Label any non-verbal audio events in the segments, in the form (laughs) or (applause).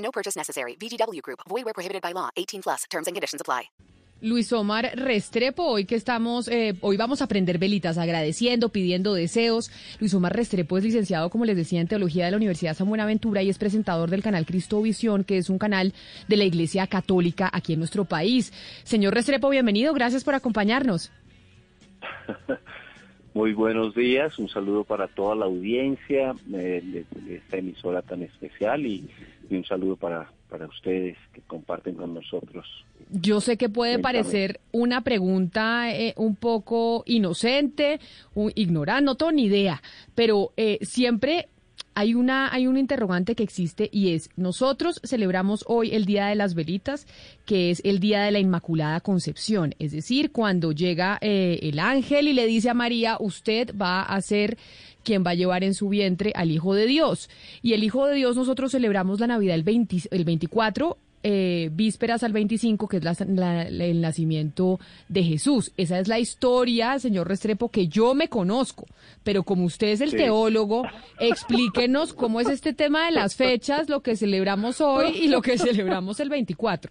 No purchase necessary. VGW Group. Void where prohibited by law. 18 plus. Terms and conditions apply. Luis Omar Restrepo, hoy que estamos, eh, hoy vamos a prender velitas, agradeciendo, pidiendo deseos. Luis Omar Restrepo es licenciado, como les decía, en Teología de la Universidad San Buenaventura y es presentador del canal Cristo Visión, que es un canal de la Iglesia Católica aquí en nuestro país. Señor Restrepo, bienvenido, gracias por acompañarnos. (laughs) Muy buenos días, un saludo para toda la audiencia eh, de esta emisora tan especial y, y un saludo para, para ustedes que comparten con nosotros. Yo sé que puede Cuéntame. parecer una pregunta eh, un poco inocente, un, ignorante, no tengo ni idea, pero eh, siempre hay una hay un interrogante que existe y es nosotros celebramos hoy el Día de las Velitas, que es el Día de la Inmaculada Concepción, es decir, cuando llega eh, el ángel y le dice a María, usted va a ser quien va a llevar en su vientre al Hijo de Dios. Y el Hijo de Dios nosotros celebramos la Navidad el, 20 el 24 eh, vísperas al 25, que es la- el nacimiento de Jesús. Esa es la historia, señor Restrepo, que yo me conozco. Pero como usted es el Sí. teólogo, explíquenos (laughs) cómo es este tema de las fechas, lo que celebramos hoy y lo que celebramos el 24.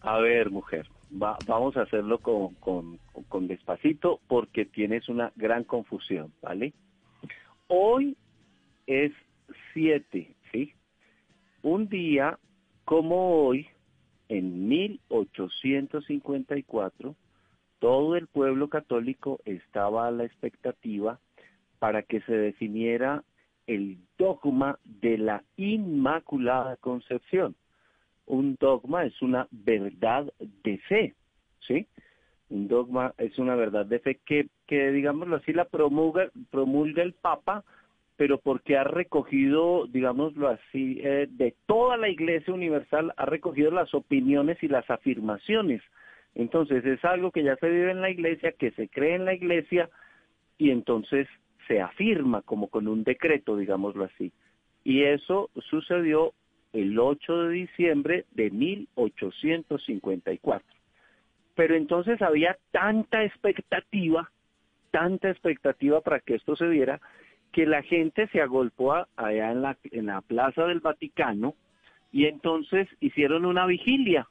A ver, mujer, va- vamos a hacerlo con, con, con despacito porque tienes una gran confusión, ¿vale? Hoy es 7, ¿sí? Un día como hoy, en 1854, todo el pueblo católico estaba a la expectativa para que se definiera el dogma de la Inmaculada Concepción. Un dogma es una verdad de fe, ¿sí? Un dogma es una verdad de fe que, que digámoslo así, la promulga, promulga el Papa, pero porque ha recogido, digámoslo así, eh, de toda la Iglesia Universal, ha recogido las opiniones y las afirmaciones. Entonces es algo que ya se vive en la Iglesia, que se cree en la Iglesia, y entonces se afirma como con un decreto, digámoslo así. Y eso sucedió el 8 de diciembre de 1854. Pero entonces había tanta expectativa, tanta expectativa para que esto se diera, que la gente se agolpó allá en la, en la plaza del Vaticano y entonces hicieron una vigilia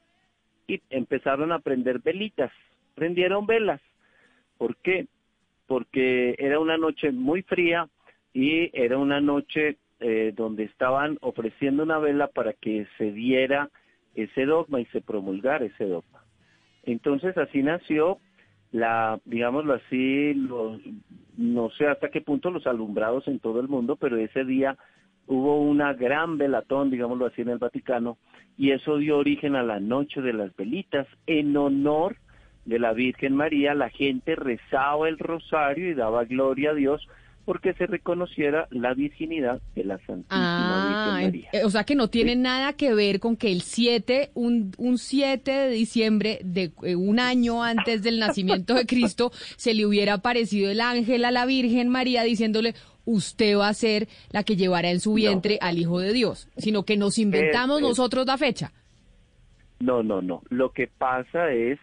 y empezaron a prender velitas, prendieron velas. ¿Por qué? Porque era una noche muy fría y era una noche eh, donde estaban ofreciendo una vela para que se diera ese dogma y se promulgara ese dogma. Entonces así nació la, digámoslo así, los, no sé hasta qué punto los alumbrados en todo el mundo, pero ese día hubo una gran velatón, digámoslo así, en el Vaticano, y eso dio origen a la Noche de las Velitas en honor de la Virgen María. La gente rezaba el rosario y daba gloria a Dios porque se reconociera la virginidad de la Santísima Ah, Virgen María. eh, o sea que no tiene nada que ver con que el 7, un, un 7 de diciembre, de eh, un año antes del nacimiento de Cristo, (laughs) se le hubiera aparecido el ángel a la Virgen María diciéndole, usted va a ser la que llevará en su vientre al Hijo de Dios, sino que nos inventamos nosotros la fecha. No, no, no. Lo que pasa es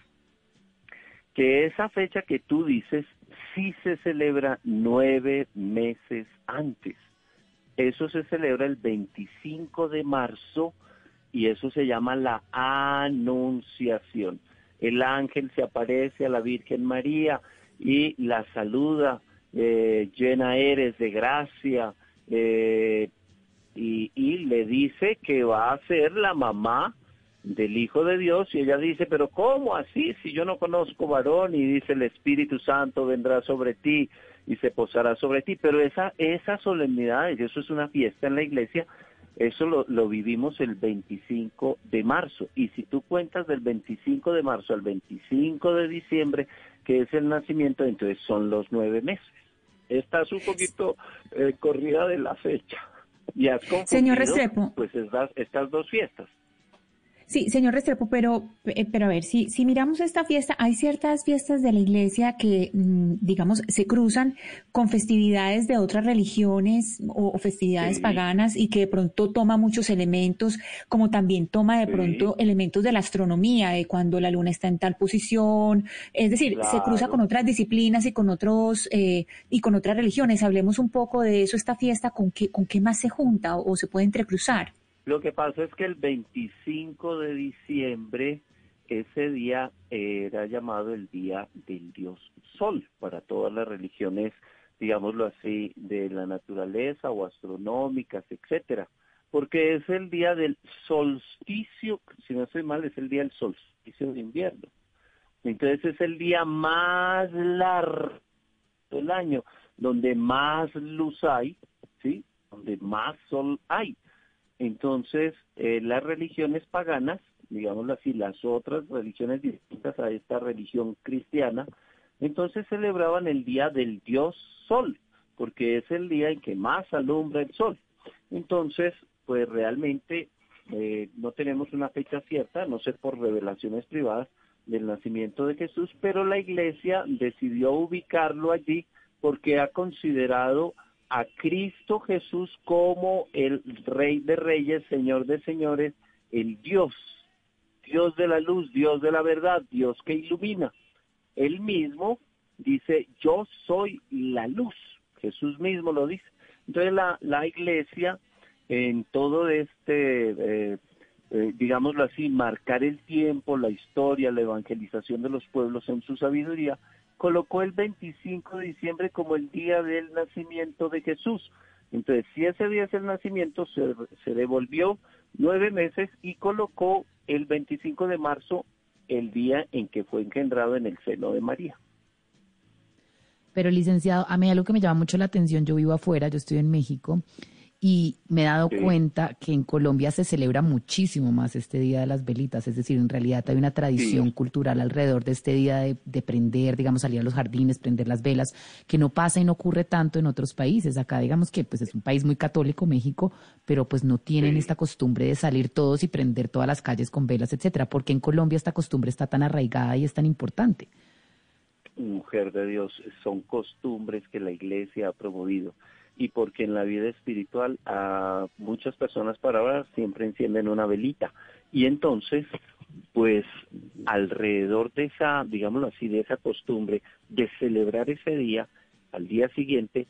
que esa fecha que tú dices sí se celebra nueve meses antes. Eso se celebra el 25 de marzo y eso se llama la anunciación. El ángel se aparece a la Virgen María y la saluda, eh, llena eres de gracia, eh, y, y le dice que va a ser la mamá del Hijo de Dios y ella dice, pero ¿cómo así? Si yo no conozco varón y dice el Espíritu Santo vendrá sobre ti y se posará sobre ti, pero esa, esa solemnidad, y eso es una fiesta en la iglesia, eso lo, lo vivimos el 25 de marzo y si tú cuentas del 25 de marzo al 25 de diciembre, que es el nacimiento, entonces son los nueve meses. Estás un poquito eh, corrida de la fecha. Y has confundido, Señor Restrepo. pues estas, estas dos fiestas. Sí, señor Restrepo, pero, eh, pero a ver, si, si miramos esta fiesta, hay ciertas fiestas de la iglesia que, mm, digamos, se cruzan con festividades de otras religiones o, o festividades Sí. paganas y que de pronto toma muchos elementos, como también toma de Sí. pronto elementos de la astronomía, de cuando la luna está en tal posición, es decir, se cruza con otras disciplinas y con otros, eh, y con otras religiones. Hablemos un poco de eso, esta fiesta, ¿con qué, con qué más se junta o, o se puede entrecruzar? Lo que pasa es que el 25 de diciembre, ese día era llamado el Día del Dios Sol para todas las religiones, digámoslo así, de la naturaleza o astronómicas, etcétera, porque es el día del solsticio, si no estoy mal, es el día del solsticio de invierno. Entonces es el día más largo del año, donde más luz hay, ¿sí? Donde más sol hay. Entonces, eh, las religiones paganas, digámoslo así, las otras religiones distintas a esta religión cristiana, entonces celebraban el día del dios sol, porque es el día en que más alumbra el sol. Entonces, pues realmente eh, no tenemos una fecha cierta, no sé por revelaciones privadas del nacimiento de Jesús, pero la iglesia decidió ubicarlo allí porque ha considerado a Cristo Jesús como el Rey de Reyes, Señor de Señores, el Dios, Dios de la luz, Dios de la verdad, Dios que ilumina. Él mismo dice, yo soy la luz, Jesús mismo lo dice. Entonces la, la iglesia en todo este, eh, eh, digámoslo así, marcar el tiempo, la historia, la evangelización de los pueblos en su sabiduría, colocó el 25 de diciembre como el día del nacimiento de Jesús. Entonces, si ese día es el nacimiento, se, se devolvió nueve meses y colocó el 25 de marzo el día en que fue engendrado en el seno de María. Pero licenciado, a mí algo que me llama mucho la atención, yo vivo afuera, yo estoy en México, y me he dado Sí. cuenta que en Colombia se celebra muchísimo más este Día de las Velitas, es decir, en realidad hay una tradición Sí. cultural alrededor de este día de, de prender, digamos, salir a los jardines, prender las velas, que no pasa y no ocurre tanto en otros países. Acá, digamos que pues es un país muy católico, México, pero pues no tienen Sí. esta costumbre de salir todos y prender todas las calles con velas, etcétera. porque en Colombia esta costumbre está tan arraigada y es tan importante? mujer de Dios, son costumbres que la iglesia ha promovido y porque en la vida espiritual a muchas personas para ahora siempre encienden una velita y entonces pues alrededor de esa, digámoslo así, de esa costumbre de celebrar ese día al día siguiente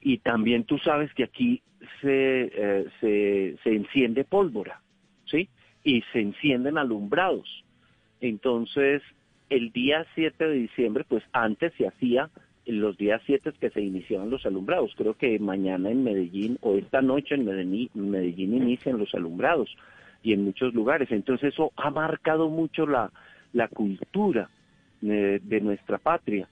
y también tú sabes que aquí se, eh, se, se enciende pólvora, ¿sí? Y se encienden alumbrados. Entonces, el día 7 de diciembre, pues antes se hacía los días 7 que se iniciaban los alumbrados. Creo que mañana en Medellín o esta noche en Medellín, Medellín inician los alumbrados y en muchos lugares. Entonces eso ha marcado mucho la, la cultura eh, de nuestra patria.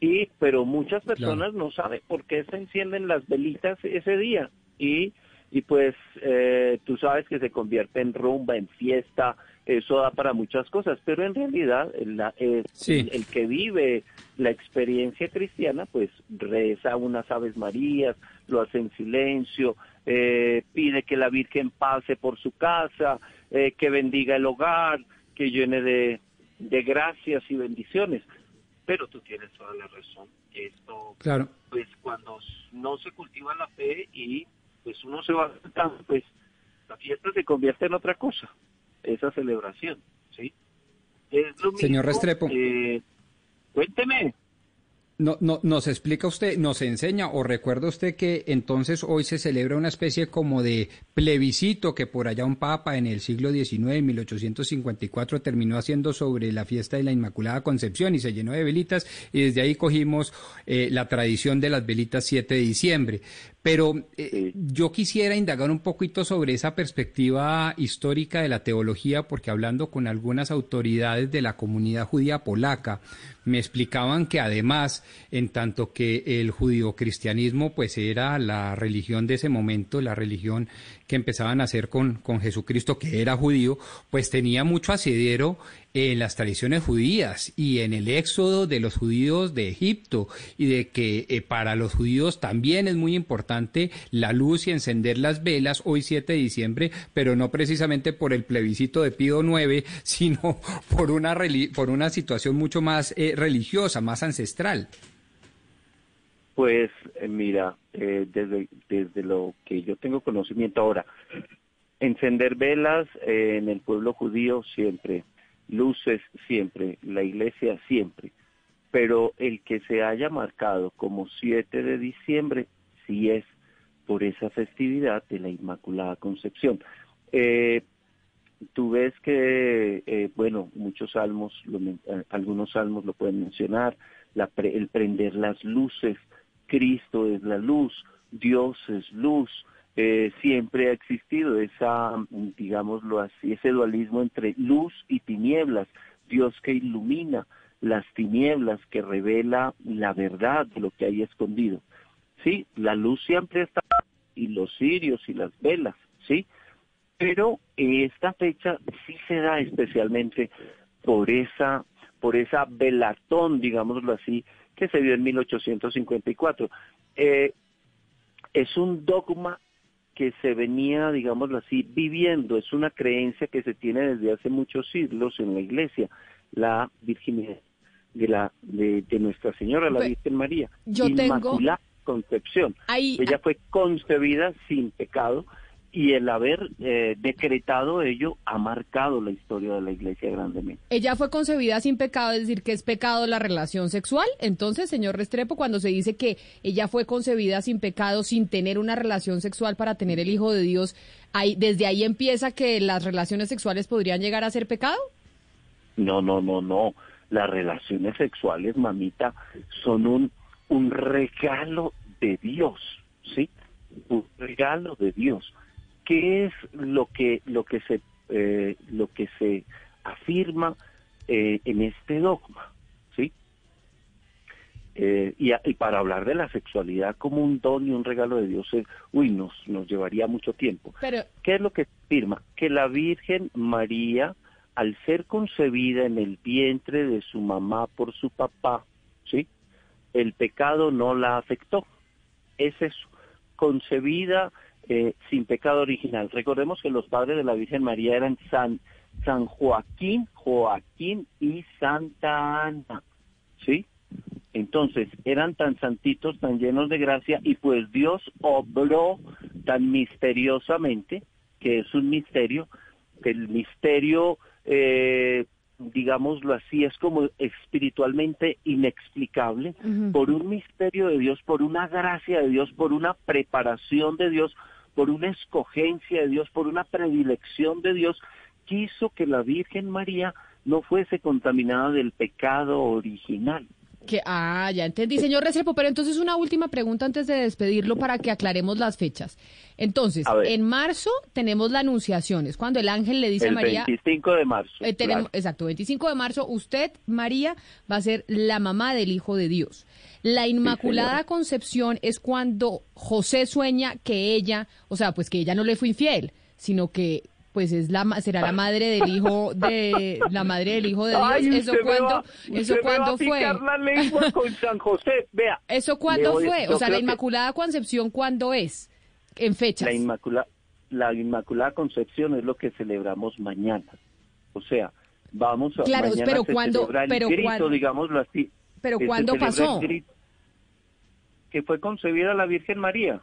Y pero muchas personas no saben por qué se encienden las velitas ese día y y pues eh, tú sabes que se convierte en rumba, en fiesta, eso da para muchas cosas, pero en realidad la- eh, Sí. el, el que vive la experiencia cristiana, pues reza unas aves marías, lo hace en silencio, eh, pide que la Virgen pase por su casa, eh, que bendiga el hogar, que llene de, de gracias y bendiciones. Pero tú tienes toda la razón. Esto Claro. pues cuando no se cultiva la fe y pues uno se va pues la fiesta se convierte en otra cosa, esa celebración, ¿sí? Es lo Señor mismo, Restrepo. eh, cuénteme. No, no, nos explica usted, nos enseña o recuerda usted que entonces hoy se celebra una especie como de plebiscito que por allá un papa en el siglo XIX, en 1854, terminó haciendo sobre la fiesta de la Inmaculada Concepción y se llenó de velitas y desde ahí cogimos eh, la tradición de las velitas 7 de diciembre. Pero eh, Sí. yo quisiera indagar un poquito sobre esa perspectiva histórica de la teología, porque hablando con algunas autoridades de la comunidad judía polaca, me explicaban que además, en tanto que el judio-cristianismo pues era la religión de ese momento, la religión que empezaban a hacer con, con Jesucristo, que era judío, pues tenía mucho asidero en las tradiciones judías y en el éxodo de los judíos de Egipto y de que eh, para los judíos también es muy importante la luz y encender las velas hoy 7 de diciembre, pero no precisamente por el plebiscito de Pío IX, (laughs) sino por una, por una situación mucho más eh, religiosa, más ancestral. Pues eh, mira, eh, desde, desde lo que yo tengo conocimiento ahora, encender velas en el pueblo judío siempre, luces siempre, la iglesia siempre, pero el que se haya marcado como 7 de diciembre sí es por esa festividad de la Inmaculada Concepción. tú ves que, bueno, muchos salmos, algunos salmos lo pueden mencionar, la el prender las luces, Cristo es la luz, Dios es luz, eh, siempre ha existido esa, digámoslo así, ese dualismo entre luz y tinieblas, Dios que ilumina las tinieblas, que revela la verdad de lo que hay escondido. Sí, la luz siempre está y los cirios y las velas, sí, pero esta fecha sí se da especialmente por esa, por esa velatón, digámoslo así, que se dio en 1854. Eh, es un dogma que se venía, digámoslo así, viviendo, es una creencia que se tiene desde hace muchos siglos en la iglesia, la virginidad de la de, Nuestra Señora, la Virgen María, yo Inmaculada Concepción. Ella fue concebida sin pecado y el haber eh, decretado ello ha marcado la historia de la iglesia grandemente. Ella fue concebida sin pecado, es decir, que es pecado la relación sexual. Entonces, señor Restrepo, cuando se dice que ella fue concebida sin pecado, sin tener una relación sexual para tener el Hijo de Dios, ahí, ¿desde ahí empieza que las relaciones sexuales podrían llegar a ser pecado? No, no, no, no. Las relaciones sexuales, mamita, son un, un regalo de Dios, ¿sí? Un regalo de Dios ¿Qué es lo que, lo que, se, eh, lo que se afirma eh, en este dogma? ¿sí? Eh, y, para hablar de la sexualidad como un don y un regalo de Dios, uy, nos, nos llevaría mucho tiempo. Pero... ¿Qué es lo que afirma? Que la Virgen María, al ser concebida en el vientre de su mamá por su papá, ¿sí? El pecado no la afectó. Es eso, concebida eh, sin pecado original. Recordemos que los padres de la Virgen María eran San, San Joaquín, Joaquín y Santa Ana, ¿sí? Entonces, eran tan santitos, tan llenos de gracia, y pues Dios obró tan misteriosamente, que es un misterio, que el misterio, eh, digámoslo así, es como espiritualmente inexplicable, por un misterio de Dios, por una gracia de Dios, por una preparación de Dios, por una escogencia de Dios, por una predilección de Dios, quiso que la Virgen María no fuese contaminada del pecado original. Que, ah, ya entendí, señor Restrepo, pero entonces una última pregunta antes de despedirlo para que aclaremos las fechas. Entonces, en marzo tenemos la anunciación, es cuando el ángel le dice a María... El 25 de marzo. Eh, tenemos, Exacto, 25 de marzo, usted, María, va a ser la mamá del Hijo de Dios. La Inmaculada Concepción es cuando José sueña que ella, o sea, pues que ella no le fue infiel, sino que pues es la será la madre del hijo de la madre del hijo de Dios. eso cuando eso cuando fue. la lengua con San José, vea. Eso cuando fue, o sea, la Inmaculada Concepción cuándo es en fechas. La Inmaculada la Inmaculada Concepción es lo que celebramos mañana. O sea, vamos a Claro, pero cuando pero grito, digámoslo así. Pero cuándo pasó? que fue concebida la Virgen María.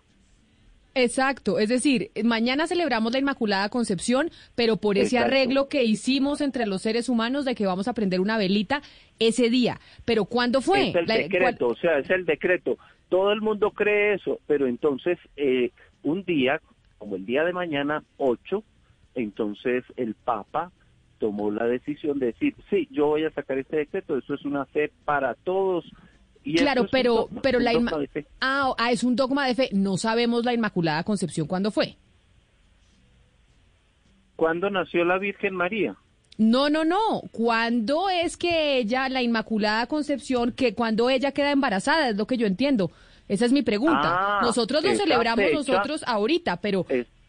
Exacto, es decir, mañana celebramos la Inmaculada Concepción, pero por ese arreglo que hicimos entre los seres humanos de que vamos a prender una velita ese día. Pero ¿cuándo fue? Es el decreto, o sea, es el decreto. Todo el mundo cree eso, pero entonces eh, un día, como el día de mañana, 8, entonces el Papa tomó la decisión de decir, sí, yo voy a sacar este decreto, eso es una fe para todos claro, pero, pero la ah, ah, es un dogma de fe. No sabemos la Inmaculada Concepción cuándo fue. ¿Cuándo nació la Virgen María? No, no, no. ¿Cuándo es que ella, la Inmaculada Concepción, que cuando ella queda embarazada, es lo que yo entiendo? Esa es mi pregunta. Ah, nosotros lo celebramos nosotros ahorita, pero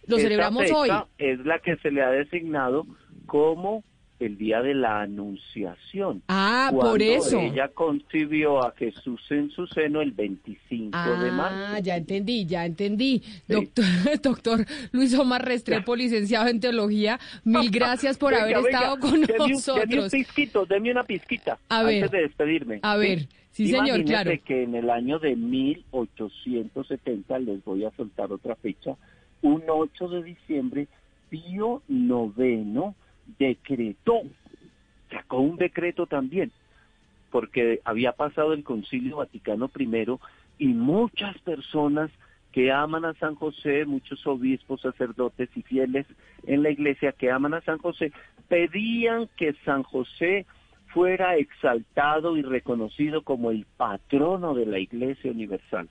Lo celebramos hoy. Es la que se le ha designado como el día de la Anunciación. Ah, por eso. Ella concibió a Jesús en su seno el 25 de Ah, marzo. ya entendí, ya entendí. Doctor, (laughs) doctor Luis Omar Restrepo, licenciado en teología, mil (laughs) gracias por Venga, haber venga, estado con deme un- Deme un nosotros. pizquito, deme una pizquita A ver. antes de despedirme. A ver, sí, señor, Imagínese claro. que en el año de 1870, les voy a soltar otra fecha, un 8 de diciembre, Pío IX decretó, sacó un decreto también, porque había pasado el Concilio Vaticano I y muchas personas que aman a San José, muchos obispos, sacerdotes y fieles en la iglesia que aman a San José, pedían que San José fuera exaltado y reconocido como el patrono de la Iglesia Universal.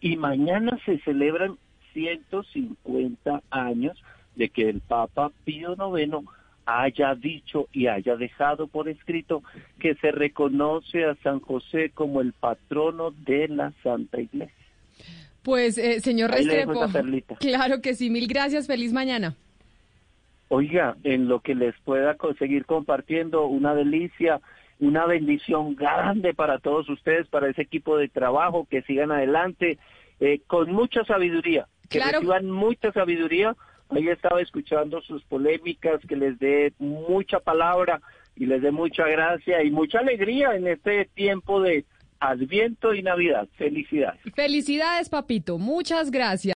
Y mañana se celebran 150 años de que el Papa Pío IX haya dicho y haya dejado por escrito que se reconoce a San José como el patrono de la Santa Iglesia. Pues, eh, señor Restrepo, claro que sí, mil gracias, feliz mañana. Oiga, en lo que les pueda conseguir compartiendo, una delicia, una bendición grande para todos ustedes, para ese equipo de trabajo, que sigan adelante eh, con mucha sabiduría, que Claro. reciban mucha sabiduría. Ahí estaba escuchando sus polémicas, que les dé mucha palabra y les dé mucha gracia y mucha alegría en este tiempo de Adviento y Navidad. Felicidades. Felicidades, papito, muchas gracias.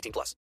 18 plus.